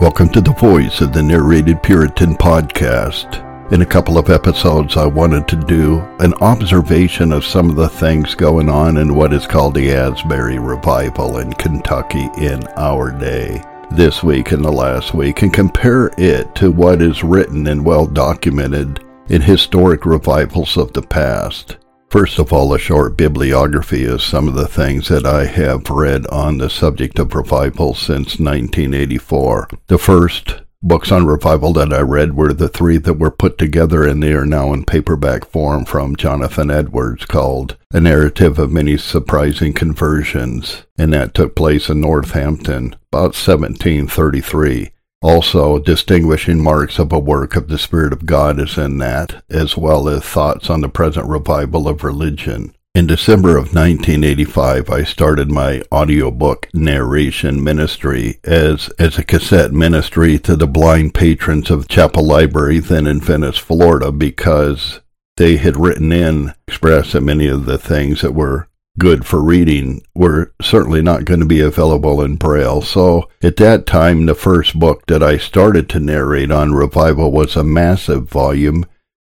Welcome to the voice of the Narrated Puritan podcast. In a couple of episodes, I wanted to do an observation of some of the things going on in what is called the Asbury Revival in Kentucky in our day, this week and the last week, and compare it to what is written and well documented in historic revivals of the past. First of all, a short bibliography of some of the things that I have read on the subject of revival since 1984. The first books on revival that I read were the three that were put together and they are now in paperback form from Jonathan Edwards called A Narrative of Many Surprising Conversions, and that took place in Northampton about 1733. Also, distinguishing marks of a work of the Spirit of God is in that, as well as thoughts on the present revival of religion. In December of 1985, I started my audiobook narration ministry as, as a cassette ministry to the blind patrons of Chapel Library, then in Venice, Florida, because they had written in, expressed many of the things that were good for reading were certainly not going to be available in Braille. So at that time, the first book that I started to narrate on revival was a massive volume,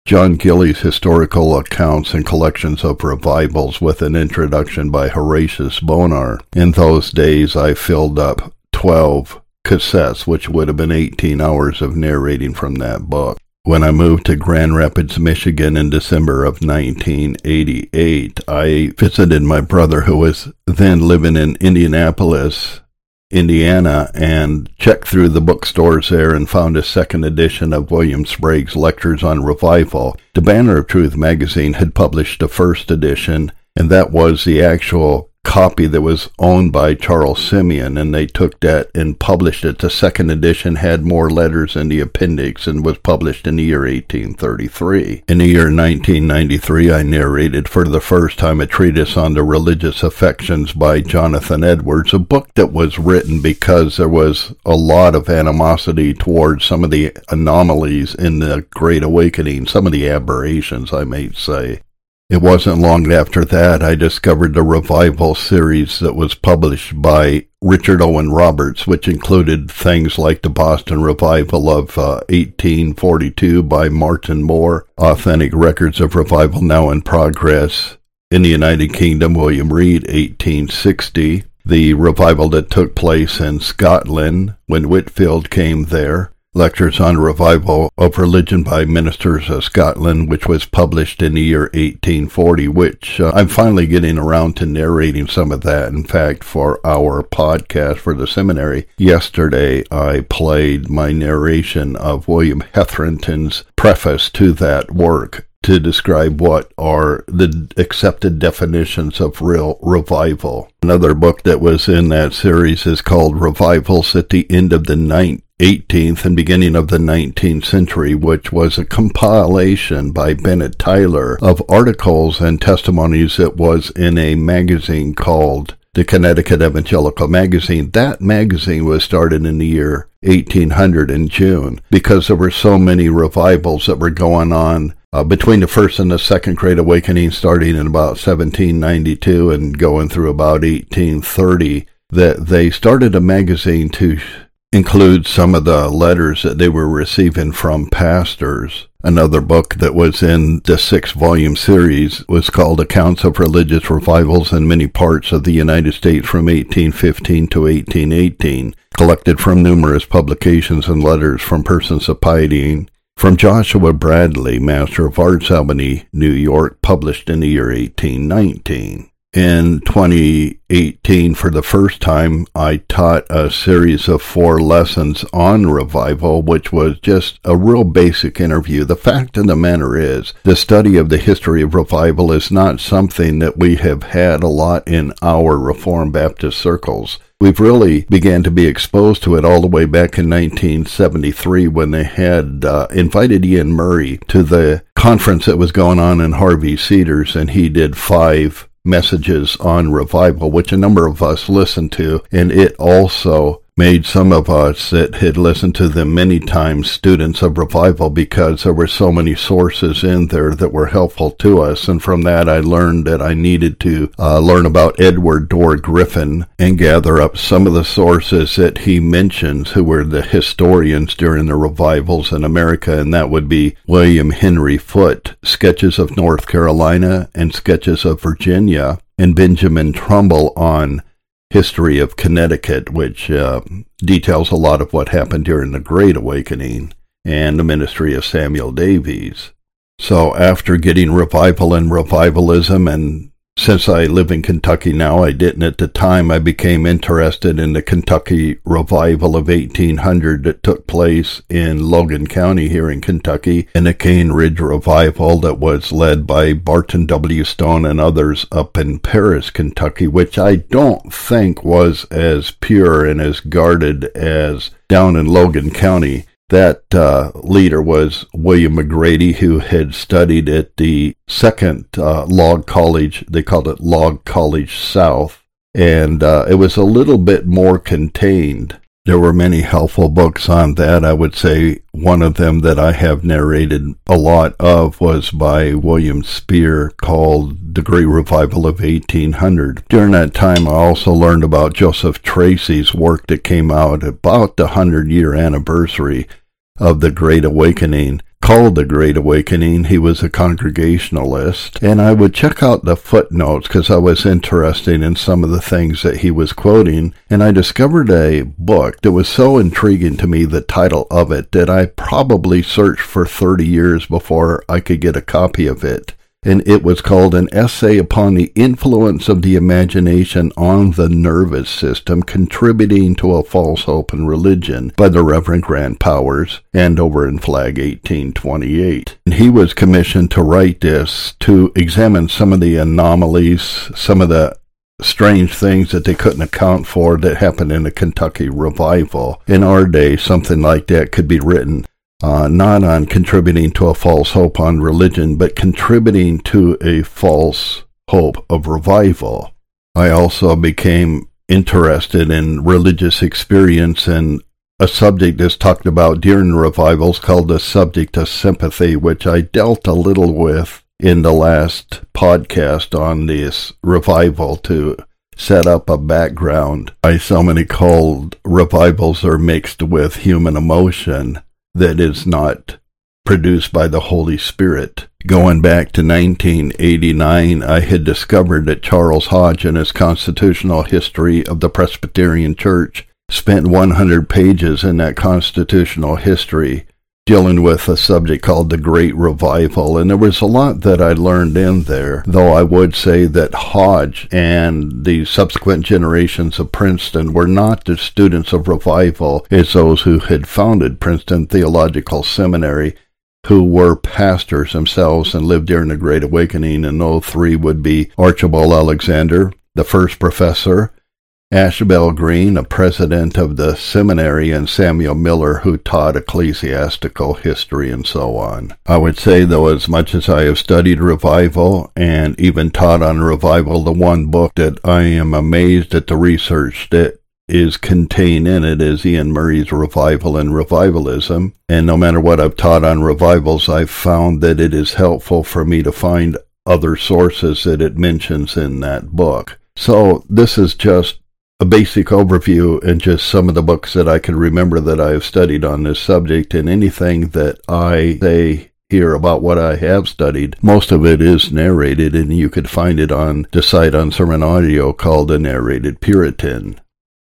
John Gillies' Historical Accounts and Collections of Revivals with an introduction by Horatius Bonar. In those days, I filled up 12 cassettes, which would have been 18 hours of narrating from that book. When I moved to Grand Rapids, Michigan in December of 1988, I visited my brother who was then living in Indianapolis, Indiana, and checked through the bookstores there and found a second edition of William Sprague's Lectures on Revival. The Banner of Truth magazine had published a first edition, and that was the actual copy that was owned by Charles Simeon, and they took that and published it. The second edition had more letters in the appendix and was published in the year 1833. In the year 1993, I narrated for the first time a treatise on the religious affections by Jonathan Edwards, a book that was written because there was a lot of animosity towards some of the anomalies in the Great Awakening, some of the aberrations, I may say. It wasn't long after that I discovered the revival series that was published by Richard Owen Roberts, which included things like the Boston Revival of uh, 1842 by Martin Moore, authentic records of revival now in progress in the United Kingdom, William Reid, 1860, the revival that took place in Scotland when Whitefield came there, Lectures on Revival of Religion by Ministers of Scotland, which was published in the year 1840, which uh, I'm finally getting around to narrating some of that. In fact, for our podcast for the seminary, yesterday I played my narration of William Hetherington's preface to that work to describe what are the accepted definitions of real revival. Another book that was in that series is called Revivals at the End of the Ninth 18th and beginning of the 19th century, which was a compilation by Bennett Tyler of articles and testimonies that was in a magazine called the Connecticut Evangelical Magazine. That magazine was started in the year 1800 in June because there were so many revivals that were going on uh, between the first and the second Great Awakening, starting in about 1792 and going through about 1830, that they started a magazine to includes some of the letters that they were receiving from pastors. Another book that was in the six volume series was called Accounts of Religious Revivals in Many Parts of the United States from 1815 to 1818, collected from numerous publications and letters from persons of piety. From Joshua Bradley, Master of Arts, Albany, New York, published in the year 1819 in 2018, for the first time, I taught a series of four lessons on revival, which was just a real basic interview. The fact of the matter is, the study of the history of revival is not something that we have had a lot in our Reformed Baptist circles. We've really began to be exposed to it all the way back in 1973 when they had uh, invited Iain Murray to the conference that was going on in Harvey Cedars, and he did five messages on revival, which a number of us listened to, and it also made some of us that had listened to them many times students of revival because there were so many sources in there that were helpful to us. And from that, I learned that I needed to uh, learn about Edward Dorr Griffin and gather up some of the sources that he mentions who were the historians during the revivals in America. And that would be William Henry Foote, Sketches of North Carolina and Sketches of Virginia, and Benjamin Trumbull on history of Connecticut, which uh, details a lot of what happened during the Great Awakening and the ministry of Samuel Davies. So after getting revival and revivalism and since I live in Kentucky now, I didn't at the time. I became interested in the Kentucky revival of 1800 that took place in Logan County here in Kentucky, and the Cane Ridge revival that was led by Barton W. Stone and others up in Paris, Kentucky, which I don't think was as pure and as guarded as down in Logan County. That uh, leader was William McGready, who had studied at the second uh, Log College. They called it Log College South. And uh, it was a little bit more contained. There were many helpful books on that. I would say one of them that I have narrated a lot of was by William Speer called The Great Revival of 1800. During that time, I also learned about Joseph Tracy's work that came out about the 100 year anniversary of the Great Awakening. Called the Great Awakening, he was a Congregationalist, and I would check out the footnotes because I was interested in some of the things that he was quoting, and I discovered a book that was so intriguing to me, the title of it, that I probably searched for 30 years before I could get a copy of it and it was called An Essay Upon the Influence of the Imagination on the Nervous System Contributing to a False Hope and Religion by the Reverend Grant Powers, Andover and Flagg 1828. And he was commissioned to write this to examine some of the anomalies, some of the strange things that they couldn't account for that happened in the Kentucky revival. In our day, something like that could be written uh, not on contributing to a false hope on religion, but contributing to a false hope of revival. I also became interested in religious experience and a subject that's talked about during revivals called the subject of sympathy, which I dealt a little with in the last podcast on this revival to set up a background. I so many called revivals are mixed with human emotion that is not produced by the Holy Spirit. Going back to 1989, I had discovered that Charles Hodge, in his constitutional history of the Presbyterian Church, spent 100 pages in that constitutional history dealing with a subject called the Great Revival. And there was a lot that I learned in there, though I would say that Hodge and the subsequent generations of Princeton were not the students of revival as those who had founded Princeton Theological Seminary. Who were pastors themselves and lived during the Great Awakening, and those three would be Archibald Alexander, the first professor, Ashbel Green, a president of the seminary, and Samuel Miller, who taught ecclesiastical history and so on. I would say, though, as much as I have studied revival and even taught on revival, the one book that I am amazed at the research that is contained in it is Iain Murray's Revival and Revivalism. And no matter what I've taught on revivals, I've found that it is helpful for me to find other sources that it mentions in that book. So this is just a basic overview and just some of the books that I can remember that I have studied on this subject and anything that I say about what I have studied. Most of it is narrated and you could find it on the site on Sermon Audio called The Narrated Puritan.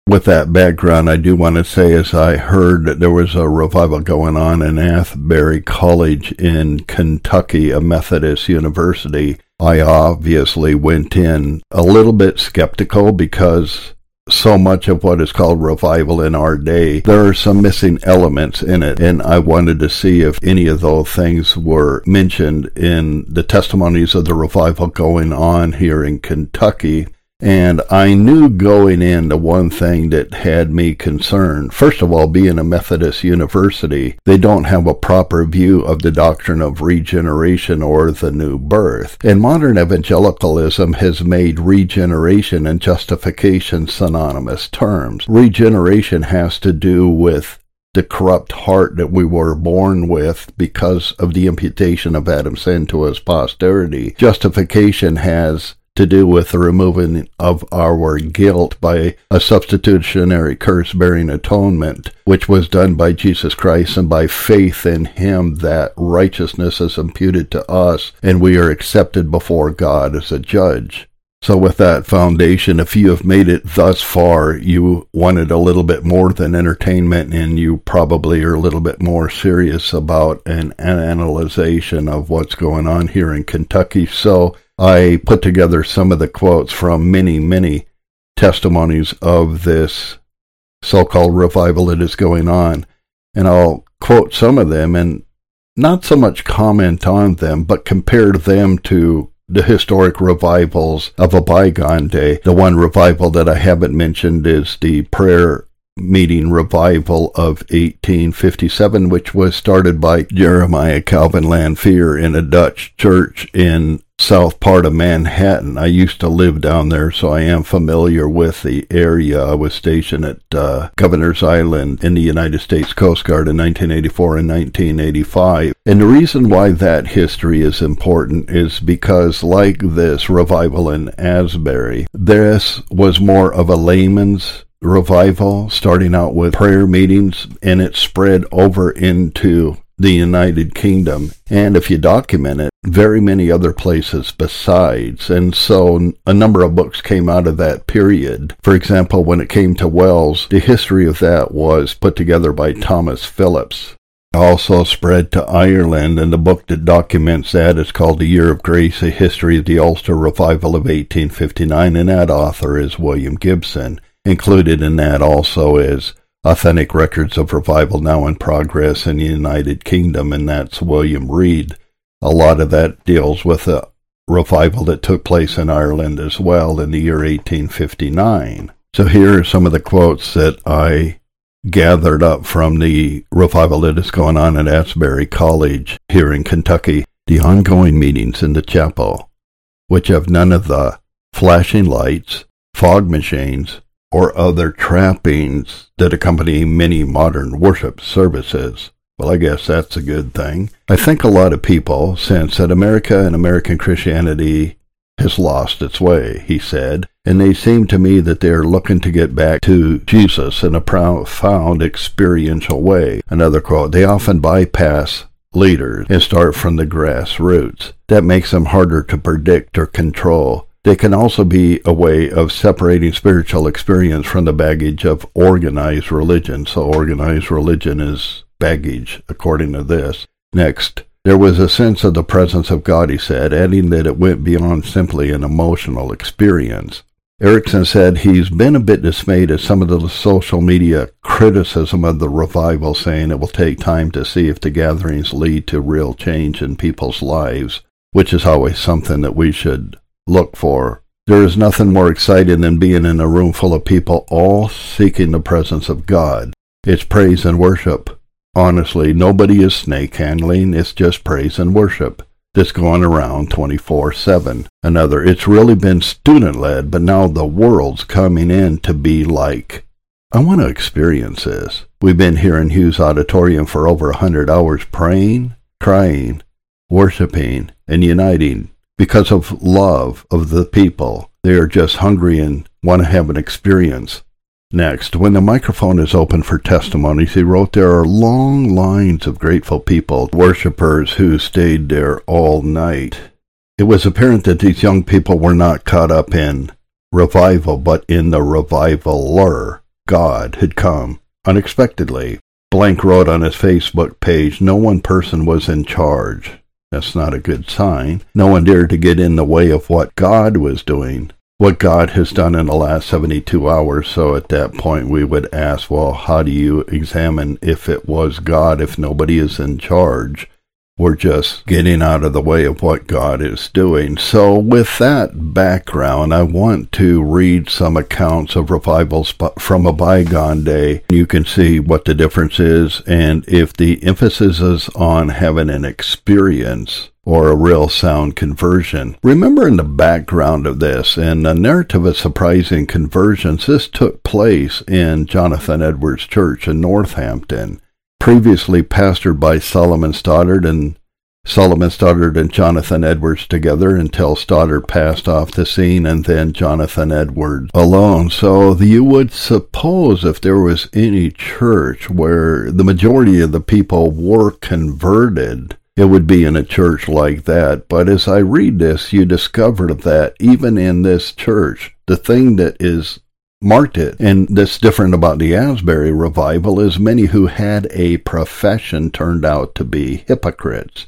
With that background, I do want to say as I heard that there was a revival going on in Asbury College in Kentucky, a Methodist university. I obviously went in a little bit skeptical because so much of what is called revival in our day, there are some missing elements in it. And I wanted to see if any of those things were mentioned in the testimonies of the revival going on here in Kentucky. And I knew going into one thing that had me concerned. First of all, being a Methodist university, they don't have a proper view of the doctrine of regeneration or the new birth. And modern evangelicalism has made regeneration and justification synonymous terms. Regeneration has to do with the corrupt heart that we were born with because of the imputation of Adam's sin to his posterity. Justification has to do with the removing of our guilt by a substitutionary curse bearing atonement, which was done by Jesus Christ and by faith in him that righteousness is imputed to us and we are accepted before God as a judge. So, with that foundation, if you have made it thus far, you wanted a little bit more than entertainment, and you probably are a little bit more serious about an, an analyzation of what's going on here in Kentucky. So, I put together some of the quotes from many, many testimonies of this so called revival that is going on. And I'll quote some of them and not so much comment on them, but compare them to the historic revivals of a bygone day. The one revival that I haven't mentioned is the prayer meeting revival of 1857, which was started by Jeremiah Calvin Lanphier in a Dutch church in south part of Manhattan. I used to live down there, so I am familiar with the area. I was stationed at uh, Governor's Island in the United States Coast Guard in 1984 and 1985. And the reason why that history is important is because, like this revival in Asbury, this was more of a layman's revival, starting out with prayer meetings, and it spread over into the United Kingdom, and if you document it, very many other places besides. And so a number of books came out of that period. For example, when it came to Wales, the history of that was put together by Thomas Phillips. Also spread to Ireland, and the book that documents that is called The Year of Grace, A History of the Ulster Revival of 1859, and that author is William Gibson. Included in that also is authentic records of revival now in progress in the United Kingdom, and that's William Reid. A lot of that deals with a revival that took place in Ireland as well in the year 1859. So here are some of the quotes that I gathered up from the revival that is going on at Asbury College here in Kentucky. The ongoing meetings in the chapel, which have none of the flashing lights, fog machines, or other trappings that accompany many modern worship services. Well, I guess that's a good thing. I think a lot of people sense that America and American Christianity has lost its way, he said, and they seem to me that they are looking to get back to Jesus in a profound experiential way. Another quote, they often bypass leaders and start from the grassroots. That makes them harder to predict or control. They can also be a way of separating spiritual experience from the baggage of organized religion. So, organized religion is baggage, according to this. Next, there was a sense of the presence of God, he said, adding that it went beyond simply an emotional experience. Erickson said he's been a bit dismayed at some of the social media criticism of the revival, saying it will take time to see if the gatherings lead to real change in people's lives, which is always something that we should look for. There is nothing more exciting than being in a room full of people all seeking the presence of God. It's praise and worship. Honestly, nobody is snake handling, it's just praise and worship. That's going around 24 7. Another, it's really been student led, but now the world's coming in to be like, I want to experience this. We've been here in Hughes Auditorium for over a hundred hours praying, crying, worshiping, and uniting because of love of the people. They are just hungry and want to have an experience. Next, when the microphone is open for testimonies, he wrote there are long lines of grateful people, worshippers who stayed there all night. It was apparent that these young people were not caught up in revival, but in the revivaler. God had come unexpectedly. Blank wrote on his Facebook page, no one person was in charge. That's not a good sign. No one dared to get in the way of what God was doing, what God has done in the last 72 hours. So at that point, we would ask, well, how do you examine if it was God if nobody is in charge? We're just getting out of the way of what God is doing. So, with that background, I want to read some accounts of revivals from a bygone day. You can see what the difference is and if the emphasis is on having an experience or a real sound conversion. Remember in the background of this, in the narrative of surprising conversions, this took place in Jonathan Edwards Church in Northampton previously pastored by Solomon Stoddard and Solomon Stoddard and Jonathan Edwards together until Stoddard passed off the scene and then Jonathan Edwards alone. So you would suppose if there was any church where the majority of the people were converted, it would be in a church like that. But as I read this, you discover that even in this church, the thing that is marked it. And that's different about the Asbury revival is many who had a profession turned out to be hypocrites.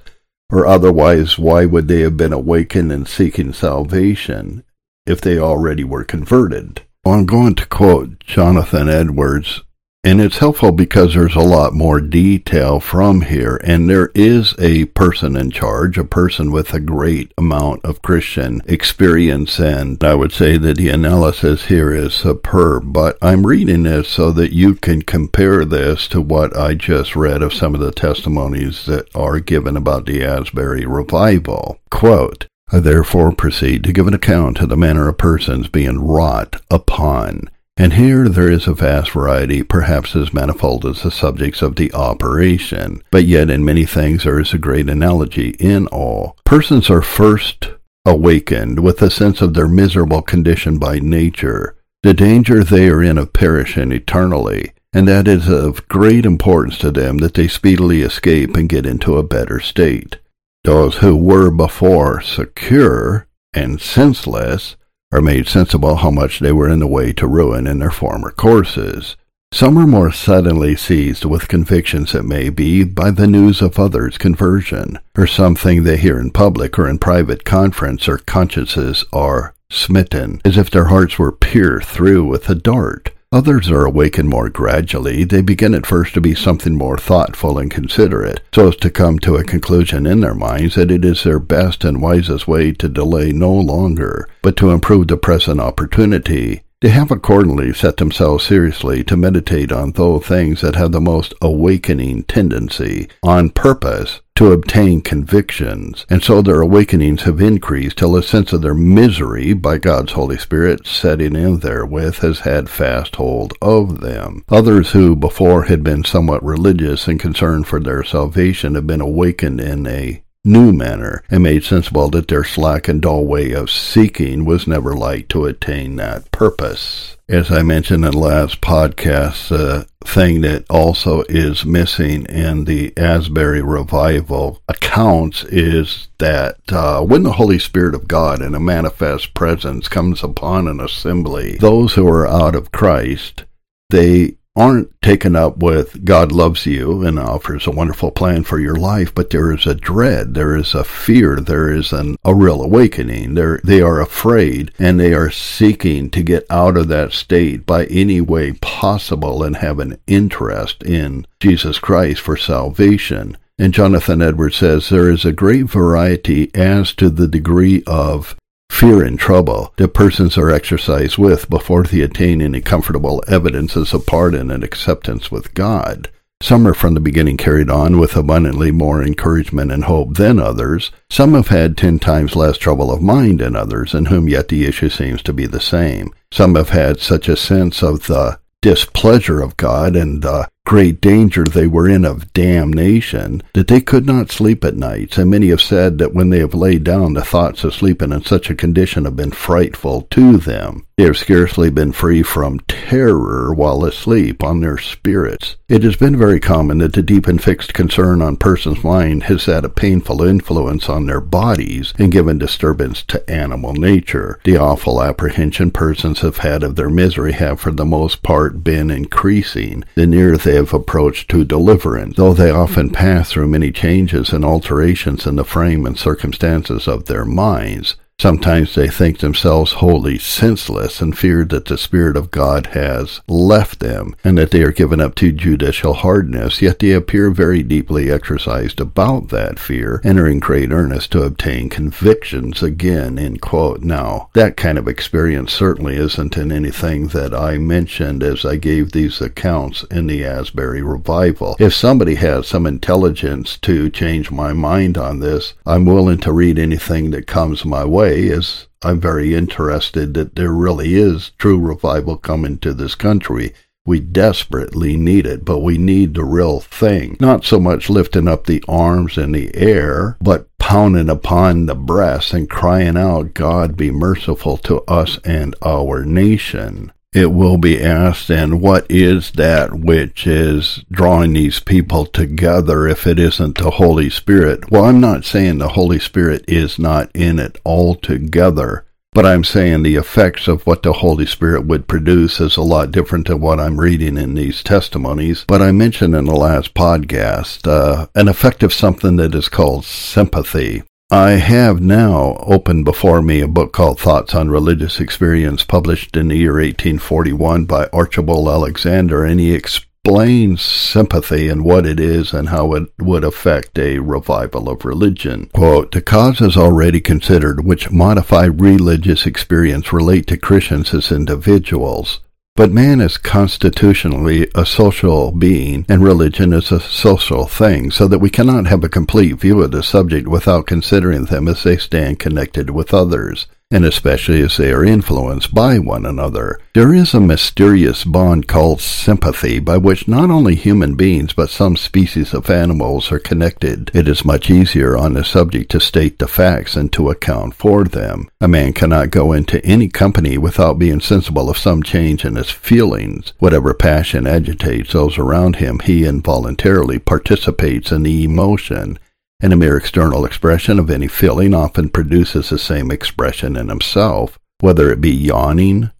Or otherwise, why would they have been awakened and seeking salvation if they already were converted? I'm going to quote Jonathan Edwards and it's helpful because there's a lot more detail from here. And there is a person in charge, a person with a great amount of Christian experience. And I would say that the analysis here is superb. But I'm reading this so that you can compare this to what I just read of some of the testimonies that are given about the Asbury revival. Quote, I therefore proceed to give an account of the manner of persons being wrought upon and here there is a vast variety, perhaps as manifold as the subjects of the operation, but yet in many things there is a great analogy in all. Persons are first awakened with a sense of their miserable condition by nature, the danger they are in of perishing eternally, and that it is of great importance to them that they speedily escape and get into a better state. Those who were before secure and senseless are made sensible how much they were in the way to ruin in their former courses. Some are more suddenly seized with convictions, it may be, by the news of others' conversion, or something they hear in public or in private conference, or consciences are smitten, as if their hearts were pierced through with a dart. Others are awakened more gradually. They begin at first to be something more thoughtful and considerate, so as to come to a conclusion in their minds that it is their best and wisest way to delay no longer, but to improve the present opportunity they have accordingly set themselves seriously to meditate on those things that have the most awakening tendency, on purpose to obtain convictions, and so their awakenings have increased till a sense of their misery by God's Holy Spirit setting in therewith has had fast hold of them. Others who before had been somewhat religious and concerned for their salvation have been awakened in a new manner, and made sensible that their slack and dull way of seeking was never like to attain that purpose. As I mentioned in the last podcast, the thing that also is missing in the Asbury revival accounts is that uh, when the Holy Spirit of God in a manifest presence comes upon an assembly, those who are out of Christ, they aren't taken up with God loves you and offers a wonderful plan for your life, but there is a dread, there is a fear, there is an, a real awakening. They're, they are afraid and they are seeking to get out of that state by any way possible and have an interest in Jesus Christ for salvation. And Jonathan Edwards says there is a great variety as to the degree of fear and trouble that persons are exercised with before they attain any comfortable evidences of pardon and acceptance with God. Some are from the beginning carried on with abundantly more encouragement and hope than others. Some have had ten times less trouble of mind than others, in whom yet the issue seems to be the same. Some have had such a sense of the displeasure of God and the great danger they were in of damnation, that they could not sleep at nights, and many have said that when they have laid down, the thoughts of sleeping in such a condition have been frightful to them. They have scarcely been free from terror while asleep on their spirits. It has been very common that the deep and fixed concern on persons' mind has had a painful influence on their bodies and given disturbance to animal nature. The awful apprehension persons have had of their misery have for the most part been increasing. The nearer they have approached to deliverance, though they often pass through many changes and alterations in the frame and circumstances of their minds. Sometimes they think themselves wholly senseless and fear that the Spirit of God has left them and that they are given up to judicial hardness, yet they appear very deeply exercised about that fear and are in great earnest to obtain convictions again, in quote. Now, that kind of experience certainly isn't in anything that I mentioned as I gave these accounts in the Asbury revival. If somebody has some intelligence to change my mind on this, I'm willing to read anything that comes my way way is I'm very interested that there really is true revival coming to this country. We desperately need it, but we need the real thing. Not so much lifting up the arms in the air, but pounding upon the breast and crying out, God be merciful to us and our nation it will be asked, and what is that which is drawing these people together if it isn't the Holy Spirit? Well, I'm not saying the Holy Spirit is not in it altogether, but I'm saying the effects of what the Holy Spirit would produce is a lot different than what I'm reading in these testimonies. But I mentioned in the last podcast uh, an effect of something that is called sympathy. I have now opened before me a book called Thoughts on Religious Experience, published in the year 1841 by Archibald Alexander, and he explains sympathy and what it is and how it would affect a revival of religion. Quote, the causes already considered which modify religious experience relate to Christians as individuals. But man is constitutionally a social being, and religion is a social thing, so that we cannot have a complete view of the subject without considering them as they stand connected with others and especially as they are influenced by one another. There is a mysterious bond called sympathy by which not only human beings but some species of animals are connected. It is much easier on the subject to state the facts and to account for them. A man cannot go into any company without being sensible of some change in his feelings. Whatever passion agitates those around him, he involuntarily participates in the emotion and a mere external expression of any feeling often produces the same expression in himself, whether it be yawning,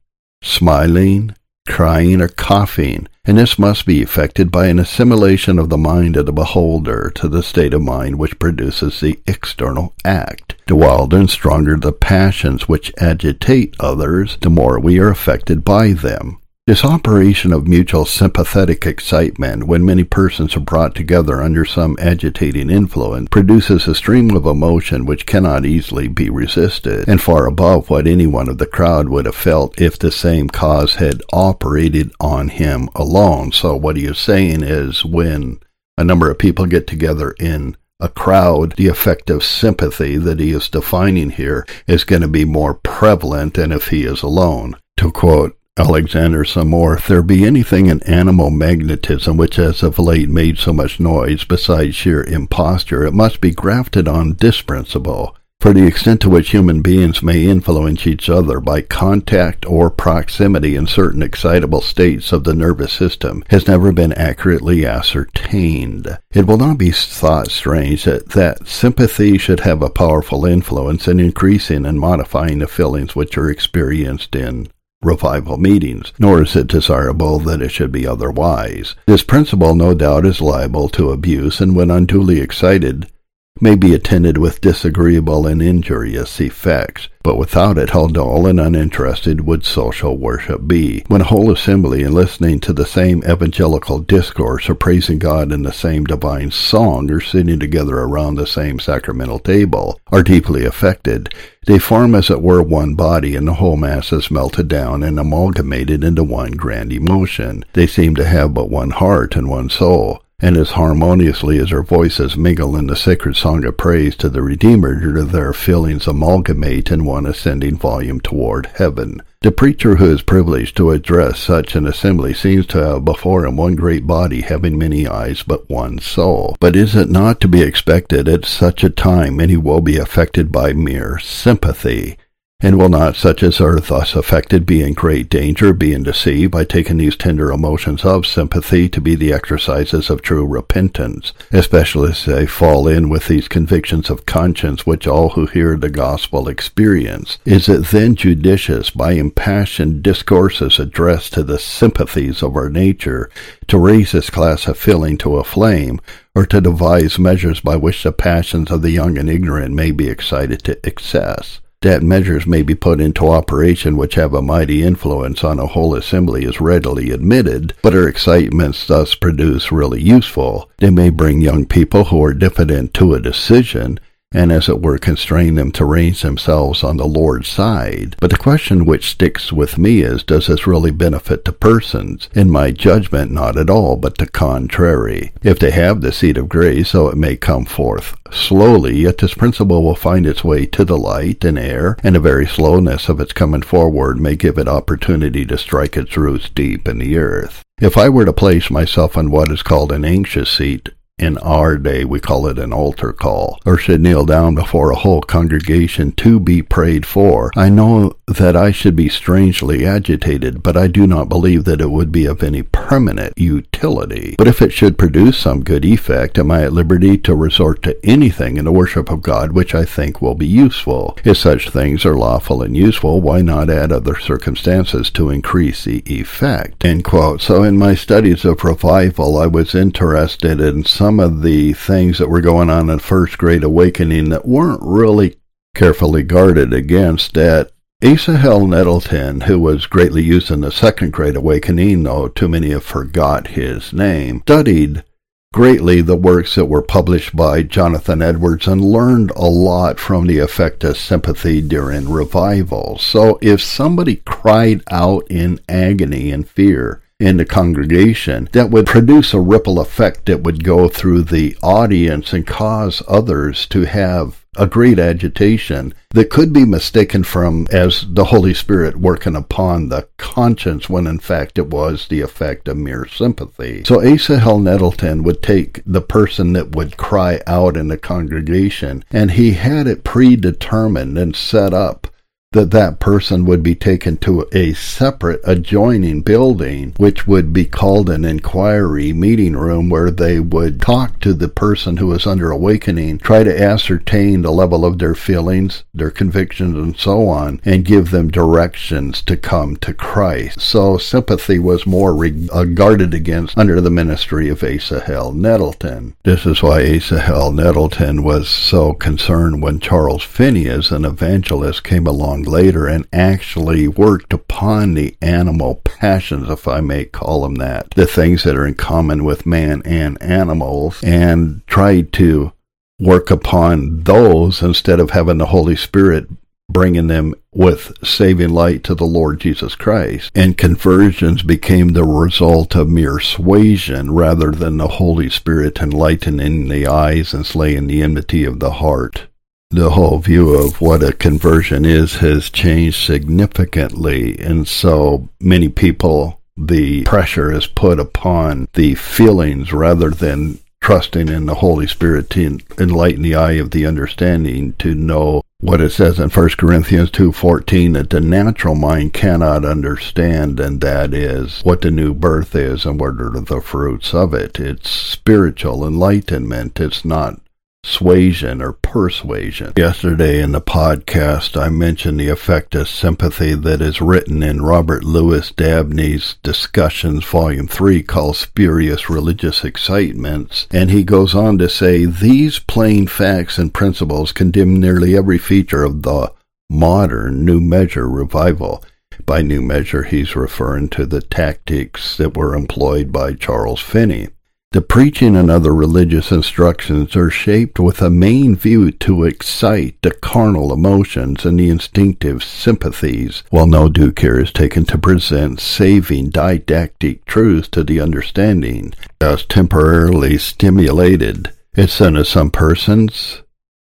smiling, crying, or coughing, and this must be effected by an assimilation of the mind of the beholder to the state of mind which produces the external act. The wilder and stronger the passions which agitate others, the more we are affected by them. This operation of mutual sympathetic excitement, when many persons are brought together under some agitating influence, produces a stream of emotion which cannot easily be resisted, and far above what any one of the crowd would have felt if the same cause had operated on him alone. So what he is saying is when a number of people get together in a crowd, the effect of sympathy that he is defining here is going to be more prevalent than if he is alone. To quote Alexander some more, if there be anything in animal magnetism which has of late made so much noise besides sheer imposture, it must be grafted on this principle. For the extent to which human beings may influence each other by contact or proximity in certain excitable states of the nervous system has never been accurately ascertained. It will not be thought strange that, that sympathy should have a powerful influence in increasing and modifying the feelings which are experienced in revival meetings, nor is it desirable that it should be otherwise. This principle, no doubt, is liable to abuse, and when unduly excited, may be attended with disagreeable and injurious effects, but without it how dull and uninterested would social worship be? When a whole assembly, in listening to the same evangelical discourse, or praising God in the same divine song, or sitting together around the same sacramental table, are deeply affected, they form as it were one body, and the whole mass is melted down and amalgamated into one grand emotion. They seem to have but one heart and one soul and as harmoniously as their voices mingle in the sacred song of praise to the Redeemer do their feelings amalgamate in one ascending volume toward heaven. The preacher who is privileged to address such an assembly seems to have before him one great body having many eyes but one soul. But is it not to be expected at such a time many will be affected by mere sympathy? And will not such as are thus affected be in great danger, being deceived by taking these tender emotions of sympathy to be the exercises of true repentance, especially as they fall in with these convictions of conscience which all who hear the gospel experience? Is it then judicious, by impassioned discourses addressed to the sympathies of our nature, to raise this class of feeling to a flame, or to devise measures by which the passions of the young and ignorant may be excited to excess? That measures may be put into operation which have a mighty influence on a whole assembly is readily admitted, but are excitements thus produced really useful. They may bring young people who are diffident to a decision, and as it were constrain them to range themselves on the Lord's side. But the question which sticks with me is, does this really benefit the persons? In my judgment, not at all, but the contrary. If they have the seed of grace, though it may come forth slowly, yet this principle will find its way to the light and air, and the very slowness of its coming forward may give it opportunity to strike its roots deep in the earth. If I were to place myself on what is called an anxious seat, in our day, we call it an altar call, or should kneel down before a whole congregation to be prayed for. I know that I should be strangely agitated, but I do not believe that it would be of any permanent utility. But if it should produce some good effect, am I at liberty to resort to anything in the worship of God which I think will be useful? If such things are lawful and useful, why not add other circumstances to increase the effect? So in my studies of revival, I was interested in some some of the things that were going on in First Great Awakening that weren't really carefully guarded against at Asahel Nettleton, who was greatly used in the Second Great Awakening, though too many have forgot his name, studied greatly the works that were published by Jonathan Edwards and learned a lot from the effect of sympathy during revival. So if somebody cried out in agony and fear, in the congregation that would produce a ripple effect that would go through the audience and cause others to have a great agitation that could be mistaken from as the Holy Spirit working upon the conscience when in fact it was the effect of mere sympathy. So Asa Asahel Nettleton would take the person that would cry out in the congregation and he had it predetermined and set up that that person would be taken to a separate adjoining building, which would be called an inquiry meeting room where they would talk to the person who was under awakening, try to ascertain the level of their feelings, their convictions, and so on, and give them directions to come to Christ. So sympathy was more re- uh, guarded against under the ministry of Asahel Nettleton. This is why Asahel Nettleton was so concerned when Charles Finney, as an evangelist, came along later and actually worked upon the animal passions, if I may call them that, the things that are in common with man and animals, and tried to work upon those instead of having the Holy Spirit bringing them with saving light to the Lord Jesus Christ. And conversions became the result of mere suasion rather than the Holy Spirit enlightening the eyes and slaying the enmity of the heart the whole view of what a conversion is has changed significantly. And so many people, the pressure is put upon the feelings rather than trusting in the Holy Spirit to enlighten the eye of the understanding to know what it says in 1 Corinthians 2:14 that the natural mind cannot understand and that is what the new birth is and what are the fruits of it it's spiritual enlightenment it's not suasion or persuasion. Yesterday in the podcast, I mentioned the effect of sympathy that is written in Robert Louis Dabney's Discussions, Volume 3, called Spurious Religious Excitements. And he goes on to say, These plain facts and principles condemn nearly every feature of the modern New Measure revival. By New Measure, he's referring to the tactics that were employed by Charles Finney. The preaching and other religious instructions are shaped with a main view to excite the carnal emotions and the instinctive sympathies, while no due care is taken to present saving didactic truths to the understanding, thus temporarily stimulated. It's then as some persons,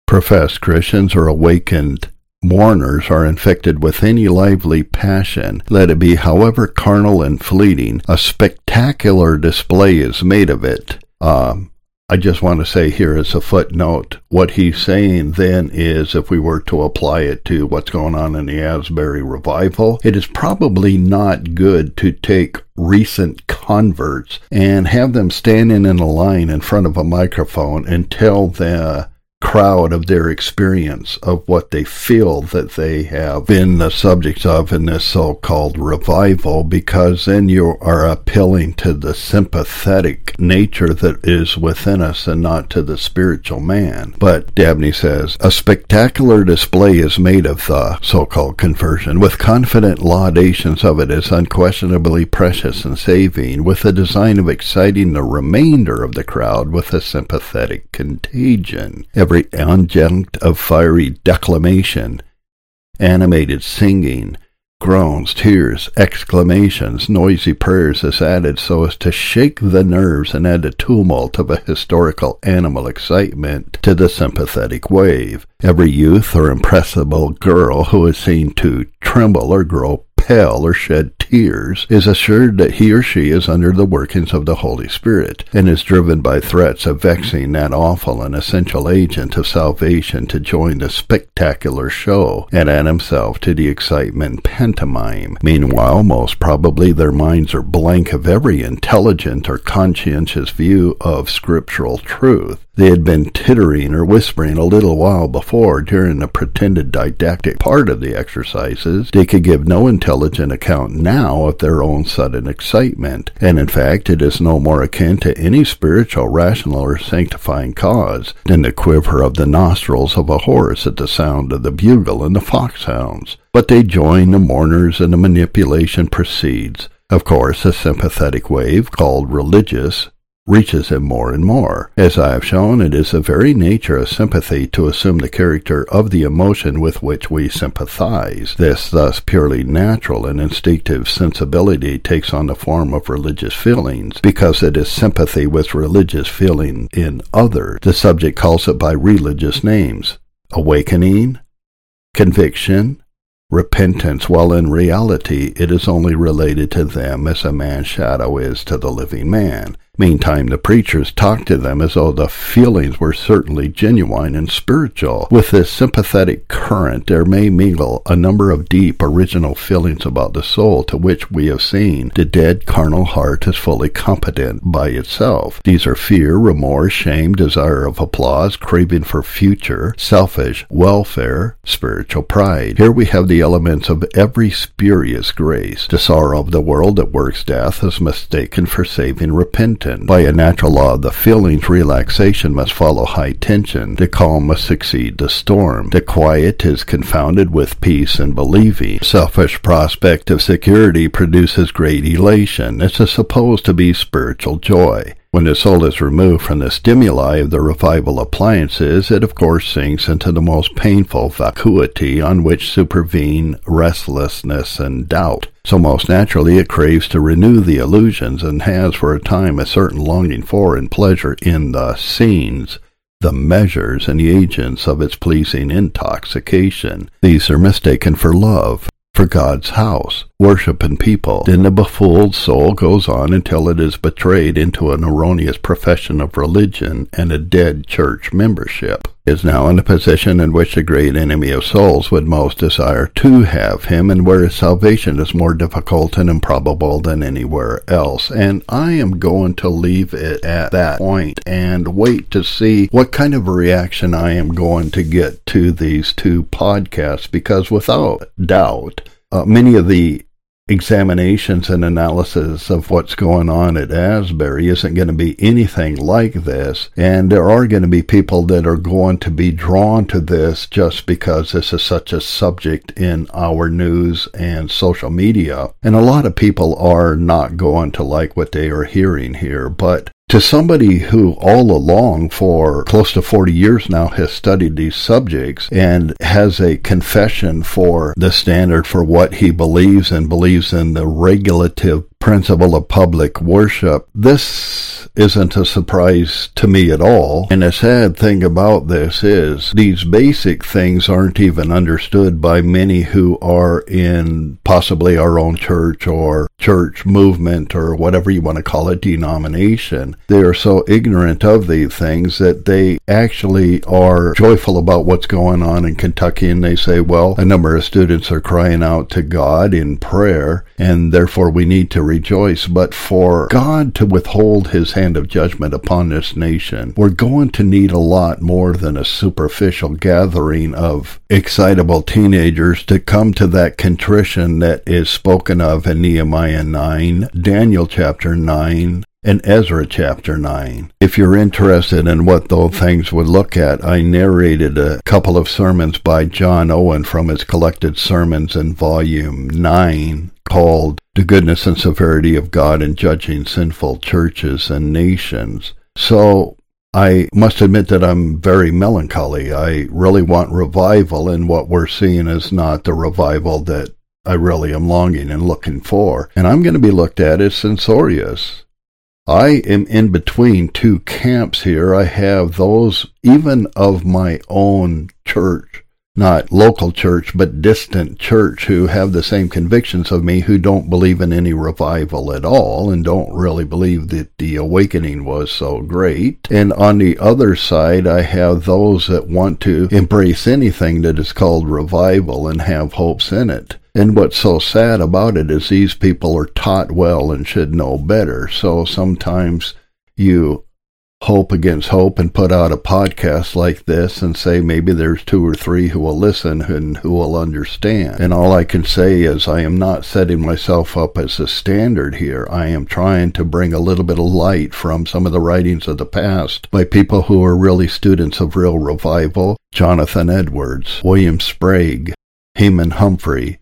professed Christians, or awakened mourners are infected with any lively passion, let it be however carnal and fleeting, a spectacular display is made of it. Um, I just want to say here as a footnote, what he's saying then is if we were to apply it to what's going on in the Asbury revival, it is probably not good to take recent converts and have them standing in a line in front of a microphone and tell the crowd of their experience of what they feel that they have been the subjects of in this so-called revival because then you are appealing to the sympathetic nature that is within us and not to the spiritual man. But Dabney says, a spectacular display is made of the so-called conversion with confident laudations of it as unquestionably precious and saving with the design of exciting the remainder of the crowd with a sympathetic contagion. Every adjunct of fiery declamation, animated singing, groans, tears, exclamations, noisy prayers is added so as to shake the nerves and add a tumult of a historical animal excitement to the sympathetic wave. Every youth or impressible girl who is seen to tremble or grow pale or shed tears is assured that he or she is under the workings of the Holy Spirit and is driven by threats of vexing that awful and essential agent of salvation to join the spectacular show and add himself to the excitement pantomime. Meanwhile, most probably their minds are blank of every intelligent or conscientious view of scriptural truth. They had been tittering or whispering a little while before during the pretended didactic part of the exercises. They could give no intelligent account now of their own sudden excitement, and in fact it is no more akin to any spiritual, rational, or sanctifying cause than the quiver of the nostrils of a horse at the sound of the bugle and the foxhounds. But they join the mourners and the manipulation proceeds. Of course, a sympathetic wave, called religious, reaches him more and more. As I have shown, it is the very nature of sympathy to assume the character of the emotion with which we sympathize. This thus purely natural and instinctive sensibility takes on the form of religious feelings because it is sympathy with religious feeling in others. The subject calls it by religious names. Awakening, conviction, repentance, while in reality it is only related to them as a man's shadow is to the living man. Meantime, the preachers talked to them as though the feelings were certainly genuine and spiritual. With this sympathetic current, there may mingle a number of deep, original feelings about the soul to which we have seen the dead carnal heart is fully competent by itself. These are fear, remorse, shame, desire of applause, craving for future, selfish, welfare, spiritual pride. Here we have the elements of every spurious grace. The sorrow of the world that works death is mistaken for saving repentance by a natural law the feelings, relaxation must follow high tension. The calm must succeed the storm. The quiet is confounded with peace and believing. Selfish prospect of security produces great elation. This is supposed to be spiritual joy. When the soul is removed from the stimuli of the revival appliances, it of course sinks into the most painful vacuity on which supervene restlessness and doubt. So most naturally it craves to renew the illusions and has for a time a certain longing for and pleasure in the scenes the measures and the agents of its pleasing intoxication. These are mistaken for love, for God's house, worship, and people. Then the befooled soul goes on until it is betrayed into an erroneous profession of religion and a dead church membership. Is now in a position in which the great enemy of souls would most desire to have him, and where his salvation is more difficult and improbable than anywhere else. And I am going to leave it at that point and wait to see what kind of a reaction I am going to get to these two podcasts, because without doubt, uh, many of the examinations and analysis of what's going on at Asbury isn't going to be anything like this. And there are going to be people that are going to be drawn to this just because this is such a subject in our news and social media. And a lot of people are not going to like what they are hearing here. But to somebody who all along for close to 40 years now has studied these subjects and has a confession for the standard for what he believes and believes in the regulative principle of public worship. This isn't a surprise to me at all. And a sad thing about this is these basic things aren't even understood by many who are in possibly our own church or church movement or whatever you want to call it, denomination. They are so ignorant of these things that they actually are joyful about what's going on in Kentucky and they say, well, a number of students are crying out to God in prayer and therefore we need to rejoice, but for God to withhold his hand of judgment upon this nation, we're going to need a lot more than a superficial gathering of excitable teenagers to come to that contrition that is spoken of in Nehemiah 9, Daniel chapter 9, and Ezra chapter 9. If you're interested in what those things would look at, I narrated a couple of sermons by John Owen from his collected sermons in volume 9 called The Goodness and Severity of God in Judging Sinful Churches and Nations. So I must admit that I'm very melancholy. I really want revival, and what we're seeing is not the revival that I really am longing and looking for. And I'm going to be looked at as censorious. I am in between two camps here. I have those even of my own church, not local church, but distant church, who have the same convictions of me, who don't believe in any revival at all and don't really believe that the awakening was so great. And on the other side, I have those that want to embrace anything that is called revival and have hopes in it. And what's so sad about it is these people are taught well and should know better. So sometimes you hope against hope and put out a podcast like this and say maybe there's two or three who will listen and who will understand. And all I can say is I am not setting myself up as a standard here. I am trying to bring a little bit of light from some of the writings of the past by people who are really students of real revival. Jonathan Edwards, William Sprague, Heman Humphrey,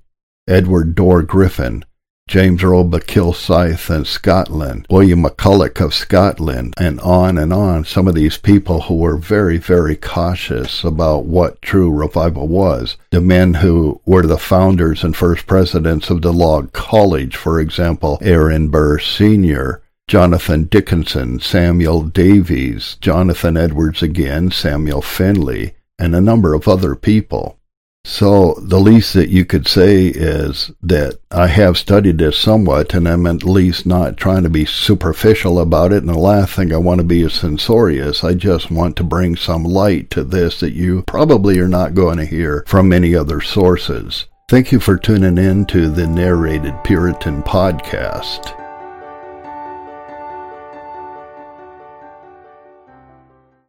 Edward Dorr Griffin, James Earl Kilsyth in Scotland, William McCulloch of Scotland, and on and on. Some of these people who were very, very cautious about what true revival was. The men who were the founders and first presidents of the Log College, for example, Aaron Burr Sr., Jonathan Dickinson, Samuel Davies, Jonathan Edwards again, Samuel Finley, and a number of other people. So the least that you could say is that I have studied this somewhat, and I'm at least not trying to be superficial about it. And the last thing I want to be is censorious. I just want to bring some light to this that you probably are not going to hear from many other sources. Thank you for tuning in to the Narrated Puritan podcast.